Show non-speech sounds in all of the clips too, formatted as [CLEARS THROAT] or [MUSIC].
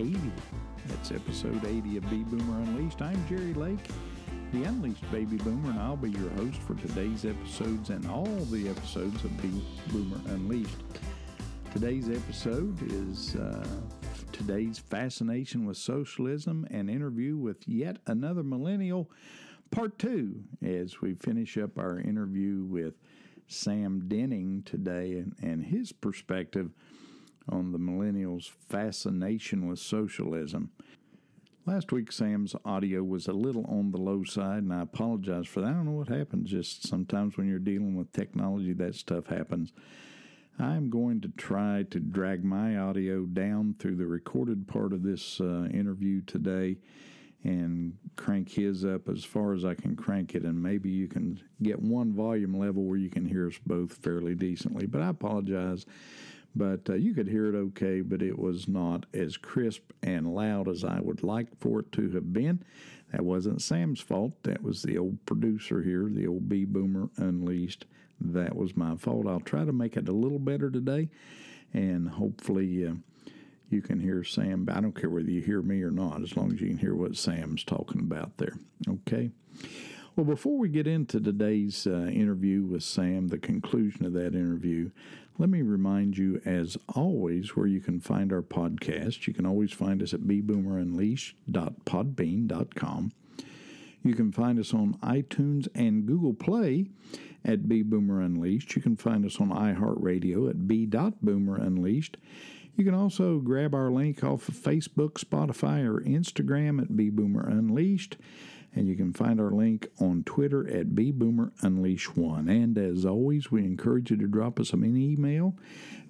80. That's episode 80 of B Boomer Unleashed. I'm Jerry Lake, the Unleashed Baby Boomer, and I'll be your host for today's episodes and all the episodes of B Boomer Unleashed. Today's episode is uh, today's fascination with socialism and interview with yet another millennial, part two, as we finish up our interview with Sam Denning today and, and his perspective on the millennials' fascination with socialism. Last week, Sam's audio was a little on the low side, and I apologize for that. I don't know what happened. Just sometimes when you're dealing with technology, that stuff happens. I'm going to try to drag my audio down through the recorded part of this uh, interview today and crank his up as far as I can crank it, and maybe you can get one volume level where you can hear us both fairly decently. But I apologize but uh, you could hear it okay, but it was not as crisp and loud as I would like for it to have been. That wasn't Sam's fault. That was the old producer here, the old B Boomer Unleashed. That was my fault. I'll try to make it a little better today, and hopefully. Uh, you can hear Sam. I don't care whether you hear me or not, as long as you can hear what Sam's talking about there. Okay. Well, before we get into today's uh, interview with Sam, the conclusion of that interview, let me remind you, as always, where you can find our podcast. You can always find us at bboomerunleashed.podbean.com. You can find us on iTunes and Google Play at B Boomer Unleashed. You can find us on iHeartRadio at b.boomerunleashed. You can also grab our link off of Facebook, Spotify, or Instagram at B Boomer Unleashed. And you can find our link on Twitter at BBoomerUnleash1. And as always, we encourage you to drop us an email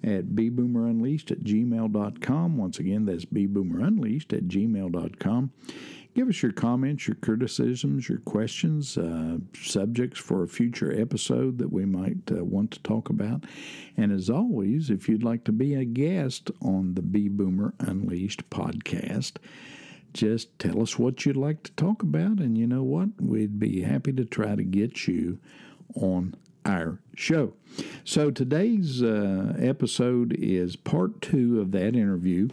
at bboomerunleashed at gmail.com. Once again, that's bboomerunleashed at gmail.com. Give us your comments, your criticisms, your questions, uh, subjects for a future episode that we might uh, want to talk about. And as always, if you'd like to be a guest on the B Boomer Unleashed podcast, just tell us what you'd like to talk about, and you know what? We'd be happy to try to get you on our show. So today's uh, episode is part two of that interview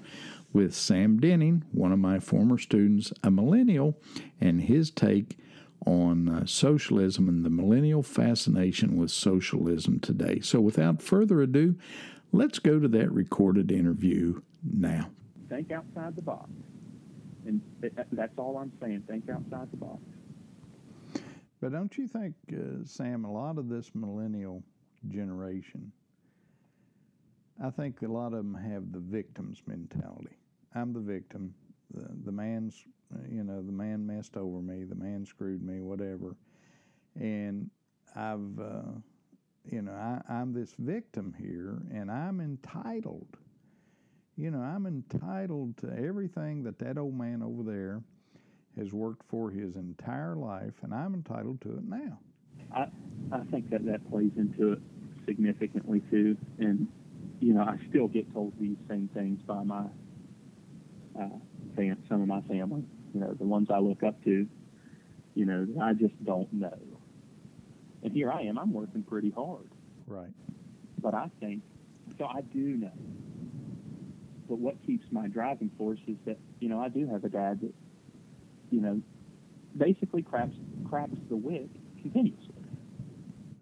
with Sam Denning, one of my former students, a millennial, and his take on uh, socialism and the millennial fascination with socialism today. So without further ado, let's go to that recorded interview now. Think outside the box. And that's all I'm saying. Think outside the box. But don't you think, uh, Sam, a lot of this millennial generation, I think a lot of them have the victim's mentality. I'm the victim. The, the man's, you know, the man messed over me. The man screwed me, whatever. And I've, uh, you know, I, I'm this victim here, and I'm entitled you know, I'm entitled to everything that that old man over there has worked for his entire life, and I'm entitled to it now. I, I think that that plays into it significantly too. And, you know, I still get told these same things by my, uh, fam- some of my family, you know, the ones I look up to, you know, I just don't know. And here I am, I'm working pretty hard. Right. But I think, so I do know but what keeps my driving force is that you know I do have a dad that you know basically craps craps the whip continuously.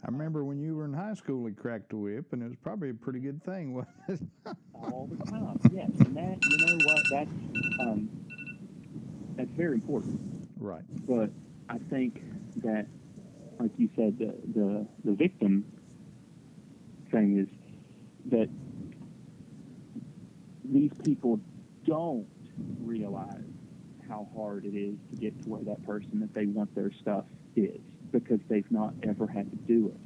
I remember when you were in high school, he cracked a whip, and it was probably a pretty good thing, [LAUGHS] wasn't it? All the time, yes. And that, you know what, that's um, that's very important. Right. But I think that, like you said, the the, the victim thing is that these people don't realize how hard it is to get to where that person that they want their stuff is because they've not ever had to do it.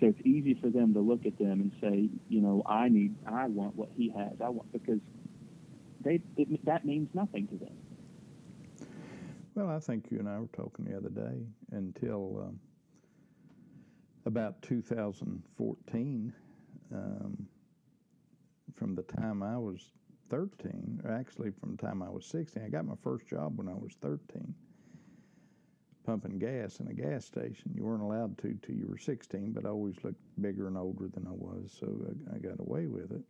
So it's easy for them to look at them and say, you know, I need, I want what he has. I want because they it, that means nothing to them. Well, I think you and I were talking the other day until um, about 2014. Um, from the time I was 13, or actually from the time I was 16. I got my first job when I was 13, pumping gas in a gas station. You weren't allowed to till you were 16, but I always looked bigger and older than I was, so I, I got away with it.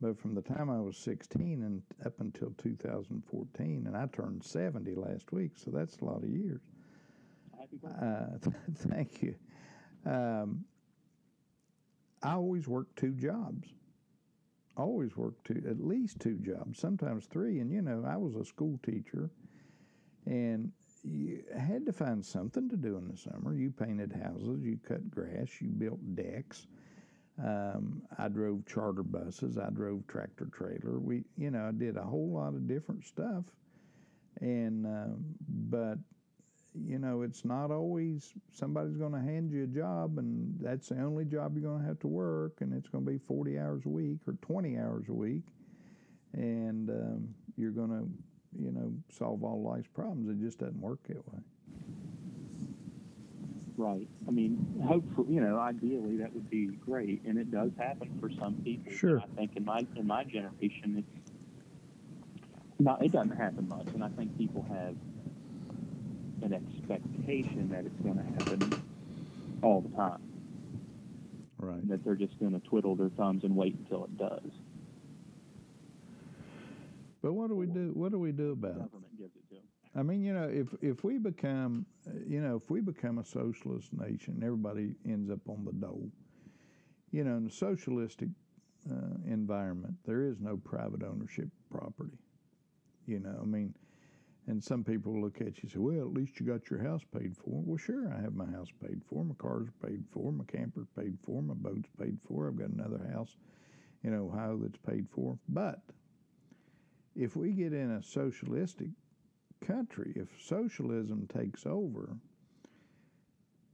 But from the time I was 16 and up until 2014, and I turned 70 last week, so that's a lot of years. Uh, [LAUGHS] thank you. Um, I always worked two jobs. Always worked two, at least two jobs, sometimes three. And you know, I was a school teacher, and you had to find something to do in the summer. You painted houses, you cut grass, you built decks. Um, I drove charter buses. I drove tractor trailer. We, you know, I did a whole lot of different stuff, and um, but you know, it's not always somebody's going to hand you a job and that's the only job you're going to have to work and it's going to be 40 hours a week or 20 hours a week and um, you're going to, you know, solve all life's problems. It just doesn't work that way. Right. I mean, hopefully, you know, ideally that would be great, and it does happen for some people. Sure. I think in my in my generation, it's not. It doesn't happen much, and I think people have an expectation that it's going to happen all the time, Right. and that they're just going to twiddle their thumbs and wait until it does. But what do we do? What do we do about it? Government gives it to them. I mean, you know, if if we become, you know, if we become a socialist nation, and everybody ends up on the dole. You know, in a socialistic uh, environment, there is no private ownership property. You know, I mean, and some people look at you and say, "Well, at least you got your house paid for." Well, sure, I have my house paid for, my car's paid for, my camper's paid for, my boat's paid for. I've got another house in Ohio that's paid for. But if we get in a socialistic country, if socialism takes over,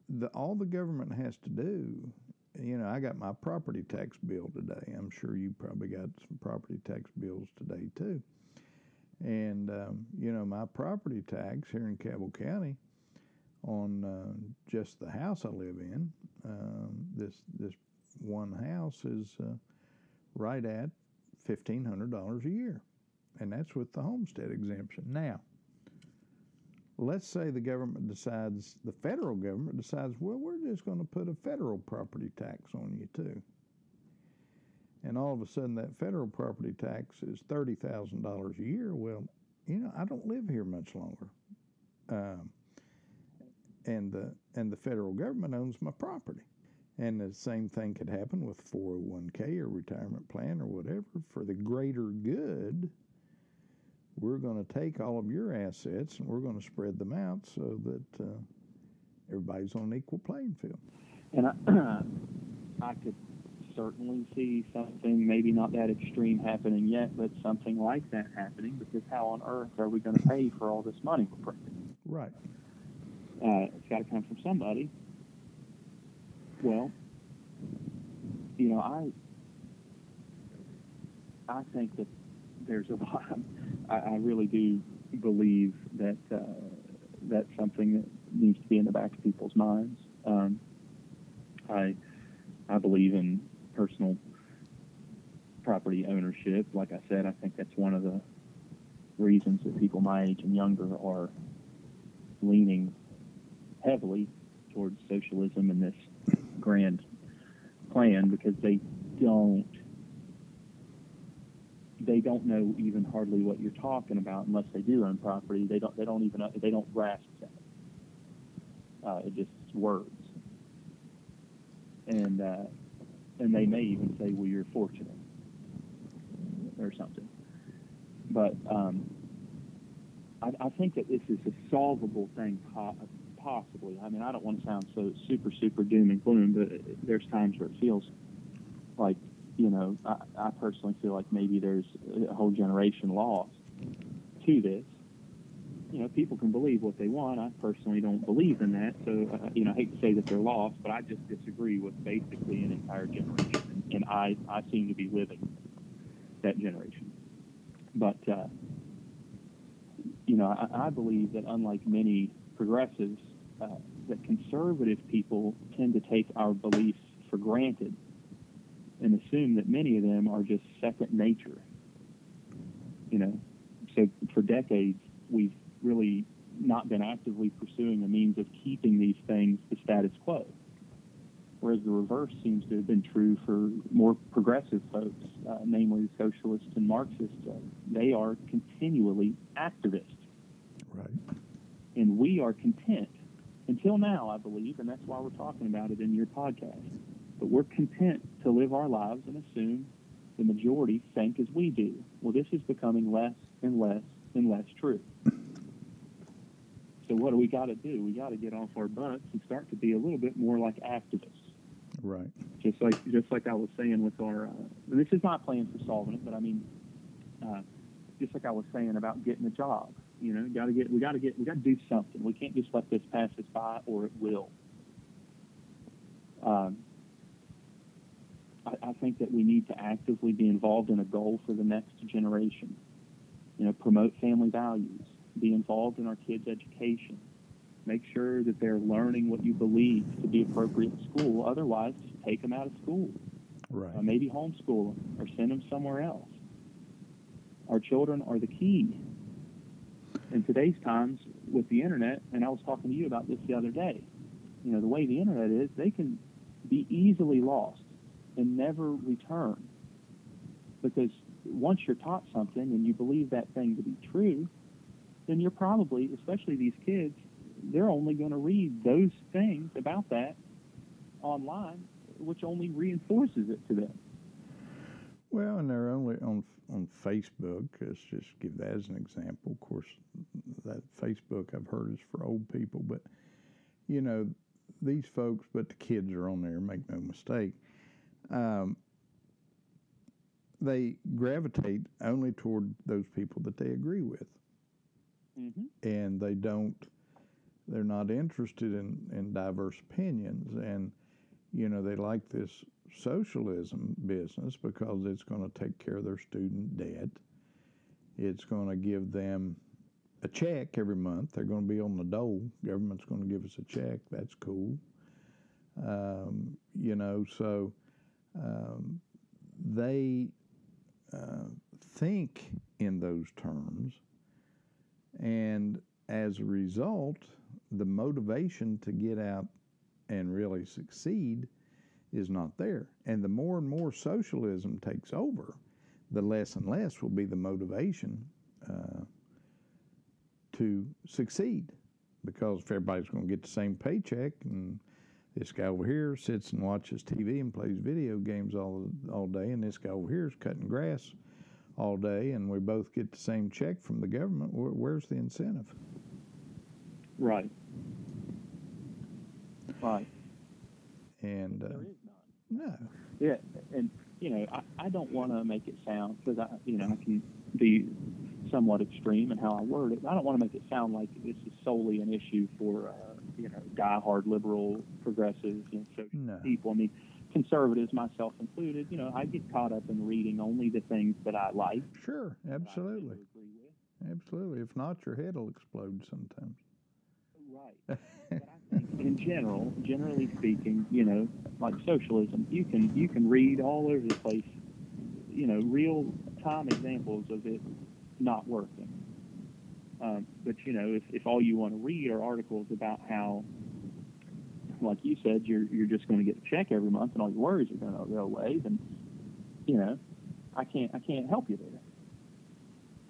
the all the government has to do, you know, I got my property tax bill today. I'm sure you probably got some property tax bills today too. And um, you know, my property tax here in Cabell County on uh, just the house I live in, um, this this one house is uh, right at fifteen hundred dollars a year, and that's with the homestead exemption. Now, let's say the government decides, the federal government decides, well, we're just going to put a federal property tax on you too. And all of a sudden, that federal property tax is thirty thousand dollars a year. Well, you know, I don't live here much longer, um, and the and the federal government owns my property. And the same thing could happen with 401k or retirement plan or whatever. For the greater good, we're going to take all of your assets and we're going to spread them out so that uh, everybody's on an equal playing field. And I, [CLEARS THROAT] I could certainly see something, maybe not that extreme happening yet, but something like that happening because how on earth are we going to pay for all this money we're printing? Right. Uh, it's got to come from somebody. Well, you know, I I think that there's a [LAUGHS] lot. I, I really do believe that uh, that's something that needs to be in the back of people's minds. Um, I I believe in personal property ownership. Like I said, I think that's one of the reasons that people my age and younger are leaning heavily towards socialism and this grand plan because they don't they don't know even hardly what you're talking about unless they do own property. They don't they don't even they don't grasp that. Uh, it just words, and uh, and they may even say, "Well, you're fortunate," or something. But um, I, I think that this is a solvable thing, po- possibly. I mean, I don't want to sound so super, super doom and gloom, but there's times where it feels like, you know, I, I personally feel like maybe there's a whole generation lost to this. You know, people can believe what they want. I personally don't believe in that. So, uh, you know, I hate to say that they're lost, but I just disagree with basically an entire generation. And, I, I seem to be living that generation. But, uh, you know, I, I believe that unlike many progressives, uh, that conservative people tend to take our beliefs for granted and assume that many of them are just second nature. You know, so for decades we've really not been actively pursuing a means of keeping these things the status quo. whereas the reverse seems to have been true for more progressive folks, uh, namely socialists and Marxists. Uh, they are continually activists. Right. And we are content, until now, I believe, and that's why we're talking about it in your podcast. But we're content to live our lives and assume the majority think as we do. Well, this is becoming less and less and less true. What do we got to do? We got to get off our butts and start to be a little bit more like activists. Right. Just like just like I was saying with our, uh, this is not plans for solving it, but I mean, uh, just like I was saying about getting a job. You know, got to get we got to get we got to do something. We can't just let this pass us by, or it will. Um, I, I think that we need to actively be involved in a goal for the next generation. You know, promote family values, be involved in our kids' education, make sure that they're learning what you believe to be appropriate in school. Otherwise, just take them out of school. Right. Uh, maybe homeschool them or send them somewhere else. Our children are the key. In today's times with the internet, and I was talking to you about this the other day, you know, the way the internet is, they can be easily lost and never return. Because once you're taught something and you believe that thing to be true, then you're probably, especially these kids, they're only going to read those things about that online, which only reinforces it to them. Well, and they're only on on Facebook. Let's just give that as an example. Of course, that Facebook I've heard is for old people, but you know these folks, but the kids are on there. Make no mistake. Um, they gravitate only toward those people that they agree with, Mm-hmm. and they don't. They're not interested in in diverse opinions, and you know they like this socialism business because it's going to take care of their student debt. It's going to give them a check every month. They're going to be on the dole. Government's going to give us a check. That's cool. Um, you know, so um, they uh, think in those terms, and as a result, the motivation to get out and really succeed is not there. And the more and more socialism takes over, the less and less will be the motivation uh, to succeed. Because if everybody's going to get the same paycheck, and this guy over here sits and watches TV and plays video games all all day, and this guy over here is cutting grass all day, and we both get the same check from the government, where, where's the incentive? Right. Right. And uh, There is none. no, Yeah, and you know, I, I don't want to make it sound because I, you know, I can be somewhat extreme in how I word it. I don't want to make it sound like this is solely an issue for, uh, you know, diehard liberal progressives and social No. people. I mean, conservatives, myself included. You know, I get caught up in reading only the things that I like. sure, that I tend to absolutely, absolutely. If not, your head will explode sometimes. Right. [LAUGHS] but I think in general, generally speaking, you know, like socialism, you can you can read all over the place, you know, real time examples of it not working. Um, but you know, if, if all you want to read are articles about how, like you said, you're you're just going to get a check every month and all your worries are going to go away, then you know, I can't I can't help you there.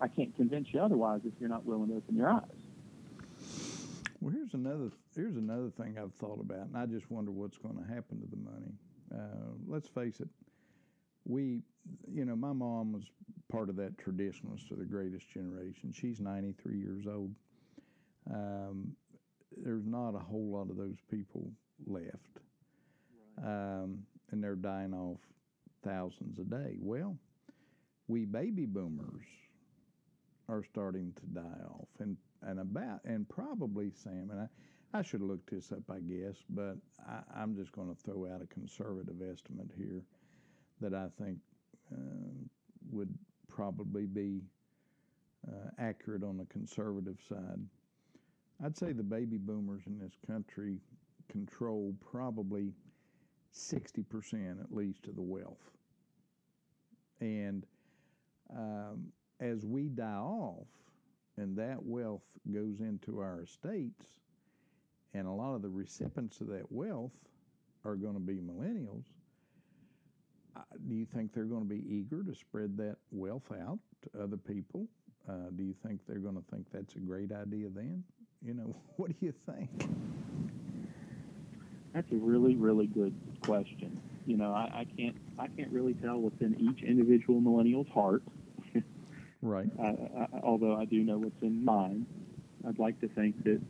I can't convince you otherwise if you're not willing to open your eyes. Well, here's another here's another thing I've thought about, and I just wonder what's going to happen to the money. Uh, let's face it, we, you know, my mom was part of that traditionalist of the greatest generation. She's 93 years old. Um, there's not a whole lot of those people left, um, and they're dying off thousands a day. Well, we baby boomers are starting to die off, and and about and probably Sam and I, I should have looked this up, I guess, but I, I'm just going to throw out a conservative estimate here that I think uh, would probably be uh, accurate on the conservative side. I'd say the baby boomers in this country control probably 60% at least of the wealth. And um, as we die off and that wealth goes into our estates, and a lot of the recipients of that wealth are going to be millennials, uh, do you think they're going to be eager to spread that wealth out to other people? Uh, do you think they're going to think that's a great idea then? You know, [LAUGHS] what do you think? That's a really, really good question. You know, I, I can't, I can't really tell what's in each individual millennial's heart. [LAUGHS] right. I, I, although I do know what's in mine, I'd like to think that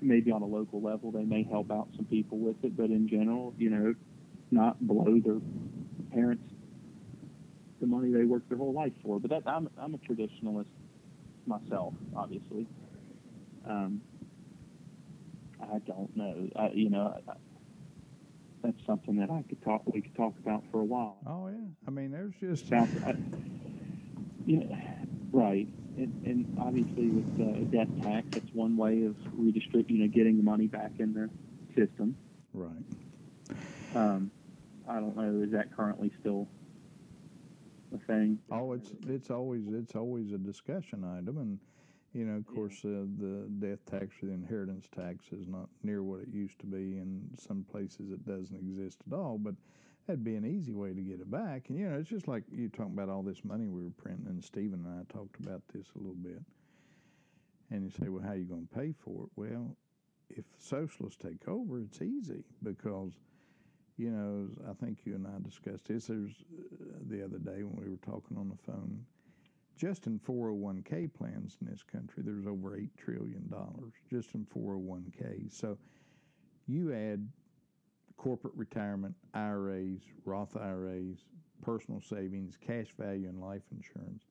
maybe on a local level they may help out some people with it, but in general, you know, not blow their parents the money they worked their whole life for. But that I'm I'm a traditionalist myself, obviously. Um, I don't know. I, you know, I, that's something that I could talk. We could talk about for a while. Oh yeah. I mean, there's just. Sounds, I, you know, right. And, and obviously with the death tax, that's one way of redistributing, you know, getting the money back in the system. Right. Um, I don't know. Is that currently still a thing? Oh, it's it's always it's always a discussion item, and you know, of course, uh, the death tax or the inheritance tax is not near what it used to be. In some places, it doesn't exist at all. But that'd be an easy way to get it back. And you know, it's just like you talking about all this money we were printing, and Stephen and I talked about this a little bit. And you say, well, how are you going to pay for it? Well, if socialists take over, it's easy because, you know, I think you and I discussed this. There's uh, the other day when we were talking on the phone. Just in 401k plans in this country, there's over eight trillion dollars just in 401k. So you add corporate retirement, IRAs, Roth IRAs, personal savings, cash value, and life insurance,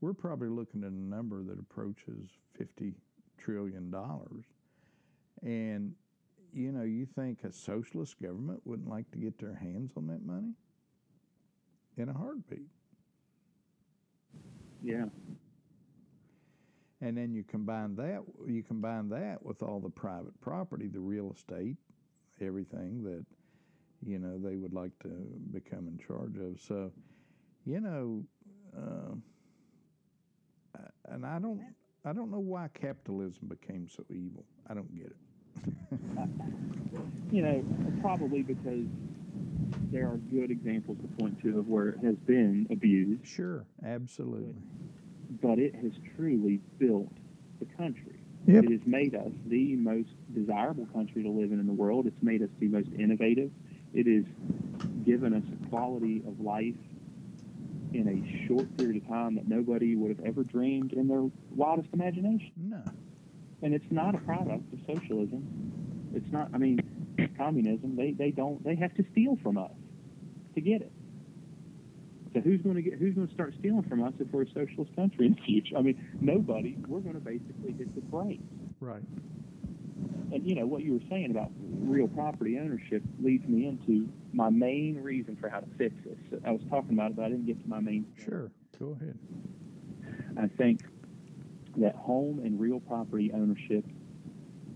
we're probably looking at a number that approaches $50 trillion. And, you know, you think a socialist government wouldn't like to get their hands on that money? In a heartbeat. Yeah. And then you combine that you combine that with all the private property, the real estate, everything that you know they would like to become in charge of. So, you know, uh, and I don't I don't know why capitalism became so evil. I don't get it. [LAUGHS] you know, probably because there are good examples to point to of where it has been abused. Sure, absolutely. But it has truly built the country. Yep. It has made us the most desirable country to live in in the world. It's made us the most innovative. It has given us a quality of life in a short period of time that nobody would have ever dreamed in their wildest imagination. No. And it's not a product of socialism. It's not, I mean, communism, they, they don't, they have to steal from us to get it. So who's going to get, who's going to start stealing from us if we're a socialist country in the future? I mean, nobody. We're going to basically hit the brakes. Right. And you know what you were saying about real property ownership leads me into my main reason for how to fix this. I was talking about it, but I didn't get to my main. Sure. Go ahead. I think that home and real property ownership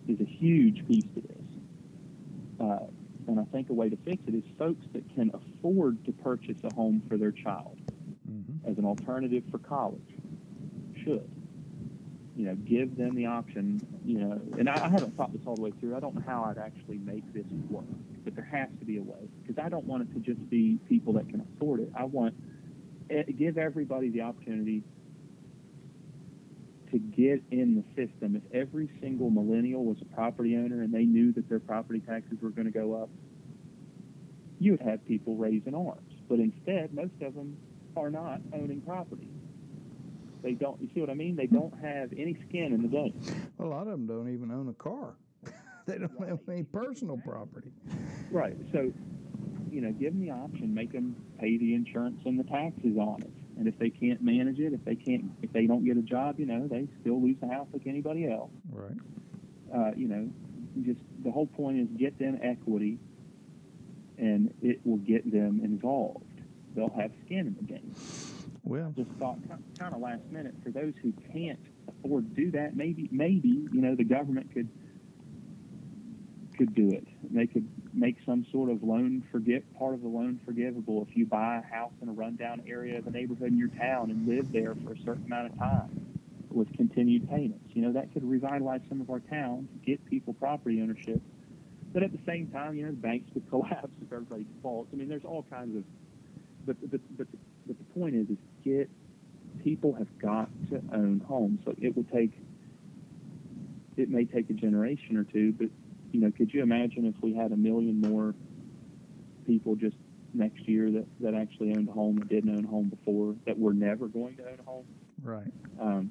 is a huge piece to this. Uh, and I think a way to fix it is folks that can afford to purchase a home for their child Mm-hmm. as an alternative for college should. You know, give them the option, you know, and I, I haven't thought this all the way through. I don't know how I'd actually make this work, but there has to be a way because I don't want it to just be people that can afford it. I want eh, give everybody the opportunity to get in the system. If every single millennial was a property owner and they knew that their property taxes were going to go up, you would have people raising arms. But instead, most of them are not owning property. They don't. You see what I mean? They don't have any skin in the game. A lot of them don't even own a car. [LAUGHS] they don't have any personal property. Right. So, you know, give them the option. Make them pay the insurance and the taxes on it. And if they can't manage it, if they can't, if they don't get a job, you know, they still lose the house like anybody else. Right. Uh, you know, just the whole point is get them equity, and it will get them involved. They'll have skin in the game. Well, just thought kind of last minute for those who can't afford to do that maybe maybe you know the government could could do it they could make some sort of loan forget part of the loan forgivable if you buy a house in a rundown area of a neighborhood in your town and live there for a certain amount of time with continued payments you know that could revitalize some of our towns get people property ownership but at the same time, you know, banks would [LAUGHS] collapse if everybody defaults. I mean, there's all kinds of, but but but but the point is, is get people have got to own homes. So it would take, it may take a generation or two, but you know, could you imagine if we had a million more people just next year that, that actually owned a home and didn't own a home before that were never going to own a home? Right. Um,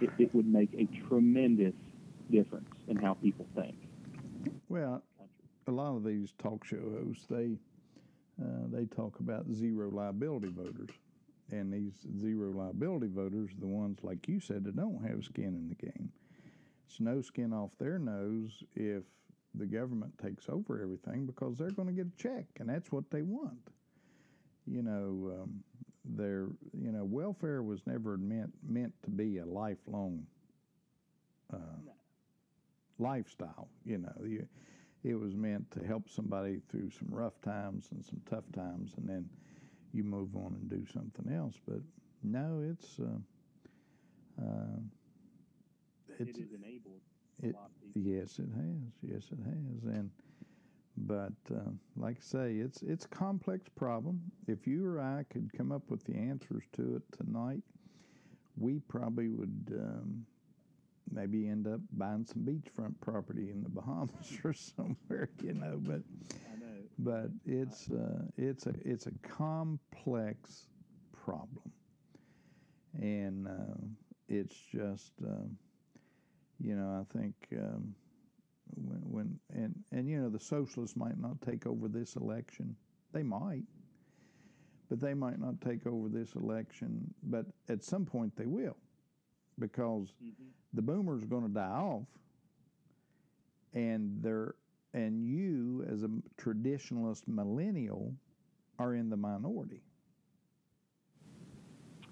it, it would make a tremendous difference in how people think. Well, a lot of these talk show hosts, they uh, they talk about zero liability voters, and these zero liability voters are the ones, like you said, that don't have skin in the game. It's no skin off their nose if the government takes over everything because they're going to get a check, and that's what they want. You know, um, their you know welfare was never meant meant to be a lifelong uh, lifestyle. You know, you, it was meant to help somebody through some rough times and some tough times, and then you move on and do something else. But no, it's uh, uh, it's it is enabled it- a lot of people. yes, it has. Yes, it has. And but uh, like I say, it's it's a complex problem. If you or I could come up with the answers to it tonight, we probably would um, maybe end up buying some beachfront property in the Bahamas [LAUGHS] or somewhere, you know. But I know. but it's uh, it's a it's a complex problem, and uh, it's just um, you know I think um, when when and and you know the socialists might not take over this election, they might, but they might not take over this election, but at some point they will, because Mhm. the boomers are going to die off and they're and you as a traditionalist millennial are in the minority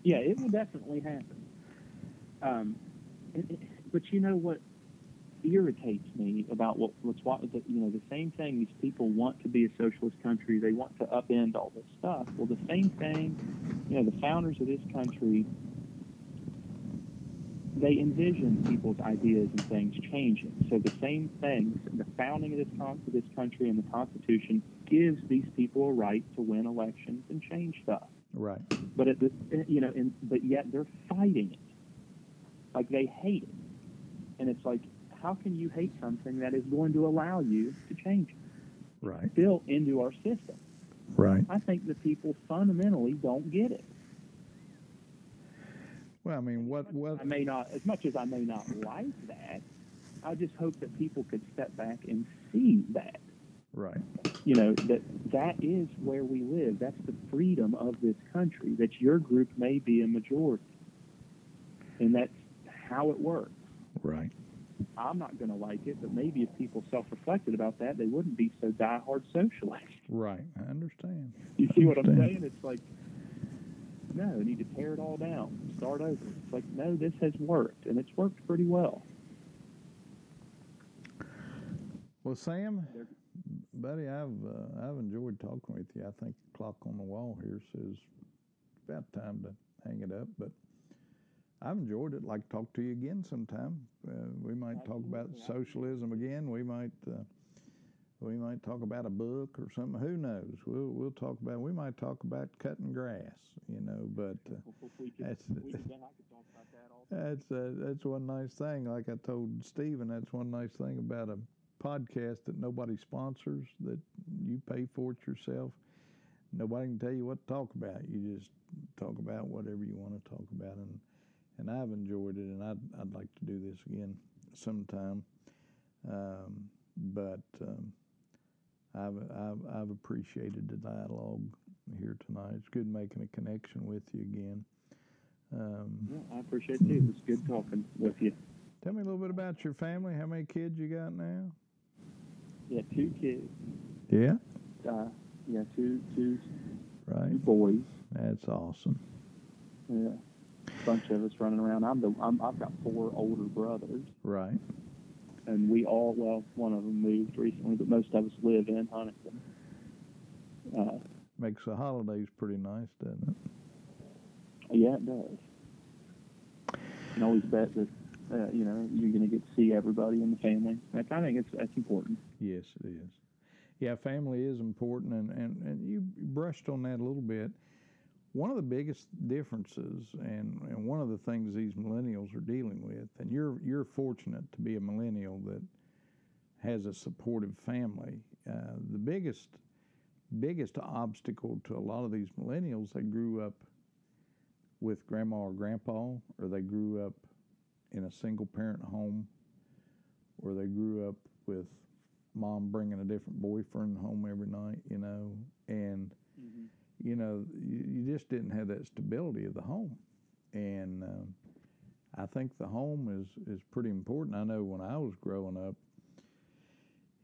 Yeah, it will definitely happen. Um, but you know what irritates me about what what's what the, you know the same thing. These people want to be a socialist country. They want to upend all this stuff. Well, the same thing. You know, the founders of this country. They envision people's ideas and things changing. So the same things, the founding of this con- of this country and the Constitution gives these people a right to win elections and change stuff right but at the you know, and, but yet they're fighting it, like they hate it, and it's like, how can you hate something that is going to allow you to change it? right built into our system? right I think the people fundamentally don't get it. well i mean what what I may not, as much as I may not like that, I just hope that people could step back and see that. right you know that that is where we live that's the freedom of this country that your group may be a majority and that's how it works right. I'm not going to like it but maybe if people self-reflected about that they wouldn't be so die-hard socialists right. I understand. You see what i'm saying? It's like no I need to tear it all down start over. It's like no this has worked and it's worked pretty well. Well sam buddy i've uh, i've enjoyed talking with you. I think the clock on the wall here says it's about time to hang it up but I've enjoyed it. I'd Like to talk to you again sometime. Uh, we might talk about socialism again. We might uh, we might talk about a book or something. Who knows? We'll we'll talk about. We might talk about cutting grass. You know, but uh, [LAUGHS] could, That's- we could, I could talk about that that's uh, that's one nice thing. Like I told Stephen, that's one nice thing about a podcast that nobody sponsors. That you pay for it yourself. Nobody can tell you what to talk about. You just talk about whatever you want to talk about, and and I've enjoyed it, and I'd I'd like to do this again sometime. Um, but um, I've, I've I've appreciated the dialogue here tonight. It's good making a connection with you again. Um, Yeah, I appreciate it too. It was good talking with you. Tell me a little bit about your family. How many kids you got now? Yeah, two kids. Yeah. Uh, yeah, two, two, two Right. boys. That's awesome. Yeah, bunch of us running around. I'm the. I'm, I've got four older brothers, Right. and we all. Well, one of them moved recently, but most of us live in Huntington. Uh, Makes the holidays pretty nice, doesn't it? yeah, it does. You can always bet that Uh, you know, you're going to get to see everybody in the family. That's, I think it's that's important. Yes, it is. Yeah, family is important, and, and, and you brushed on that a little bit. One of the biggest differences, and, and one of the things these millennials are dealing with, and you're you're fortunate to be a millennial that has a supportive family. Uh, the biggest biggest obstacle to a lot of these millennials, they grew up with grandma or grandpa, or they grew up in a single parent home, or they grew up with mom bringing a different boyfriend home every night, you know, and Mm-hmm. You know you, just didn't have that stability of the home, and um, I think the home is is pretty important. I know when I was growing up,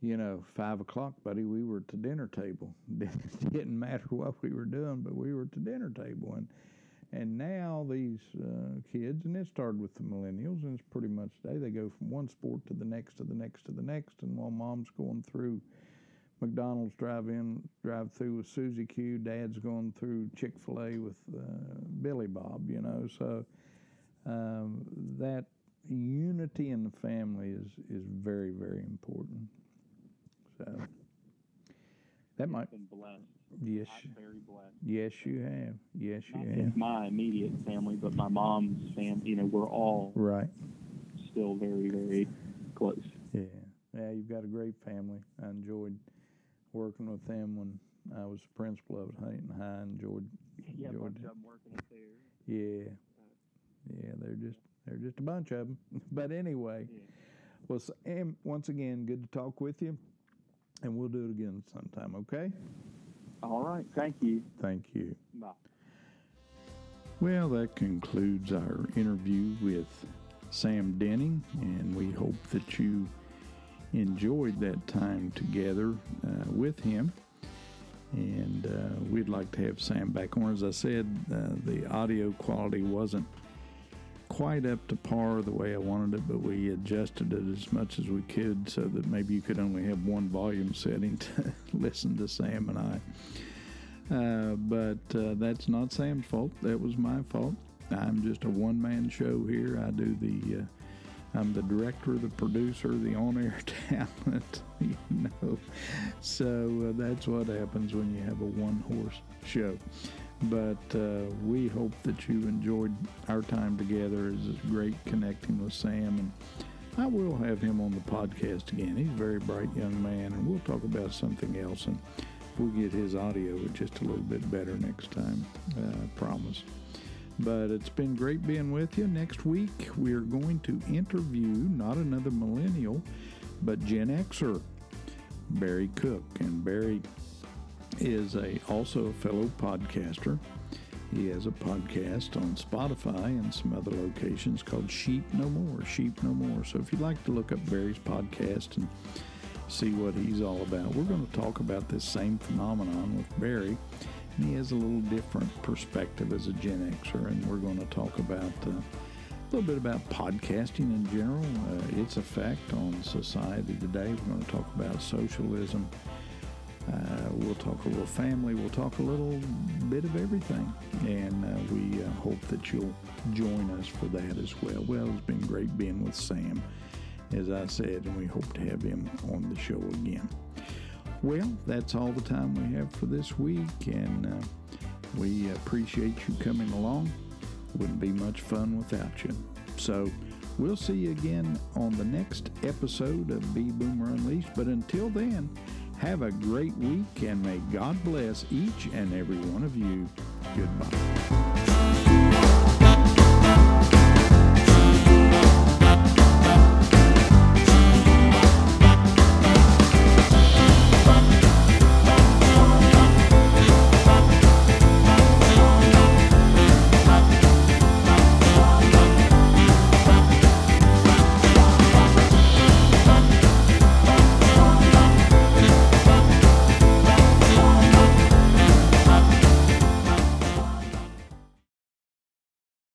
you know, five o'clock, buddy, we were at the dinner table. [LAUGHS] didn't matter what we were doing, but we were at the dinner table, and and now these uh, kids, and it started with the millennials, and it's pretty much today. They go from one sport to the next, to the next, to the next, and while mom's going through McDonald's drive-in, drive-through with Susie Q, dad's going through Chick-fil-A with uh, Billy Bob. You know, so um, that unity in the family is is very very important. So that might been blessed. yes I'm very blessed. yes you have yes you Not have my immediate family, but my mom's family. You know, we're all right. still very, very close. Yeah, yeah, you've got a great family. I enjoyed working with them when I was principal of Huntington High. Enjoyed, Yeah, a enjoyed bunch of them working there. yeah, yeah. They're just they're just a bunch of them. [LAUGHS] but anyway, Yeah. well, Sam, once again, good to talk with you, and we'll do it again sometime. Okay? All right. Thank you. Thank you. Bye. Well, that concludes our interview with Sam Denning, and we hope that you enjoyed that time together uh, with him. And uh, we'd like to have Sam back on. As I said, uh, the audio quality wasn't quite up to par the way I wanted it, but we adjusted it as much as we could so that maybe you could only have one volume setting to [LAUGHS] listen to Sam and I. Uh, but uh, that's not Sam's fault. That was my fault. I'm just a one man show here. I do the, uh, I'm the director, the producer, the on air [LAUGHS] talent, [LAUGHS] you know. So uh, that's what happens when you have a one horse show. But uh, we hope that you enjoyed our time together. It's great connecting with Sam. And I will have him on the podcast again. He's a very bright young man, and we'll talk about something else. And we'll get his audio just a little bit better next time, uh, I promise. But it's been great being with you. Next week, we're going to interview not another millennial, but Gen Xer, Barry Cook. And Barry is a also a fellow podcaster. He has a podcast on Spotify and some other locations called Sheep No More. Sheep No More. So if you'd like to look up Barry's podcast and see what he's all about, we're going to talk about this same phenomenon with Barry. He has a little different perspective as a Gen Xer, and we're going to talk about uh, a little bit about podcasting in general, uh, its effect on society today. We're going to talk about socialism. Uh, we'll talk a little family. We'll talk a little bit of everything. And uh, we uh, hope that you'll join us for that as well. Well, it's been great being with Sam, as I said, and we hope to have him on the show again. Well, that's all the time we have for this week, and uh, we appreciate you coming along. Wouldn't be much fun without you. So, we'll see you again on the next episode of B Boomer Unleashed. But until then, have a great week and may God bless each and every one of you. Goodbye.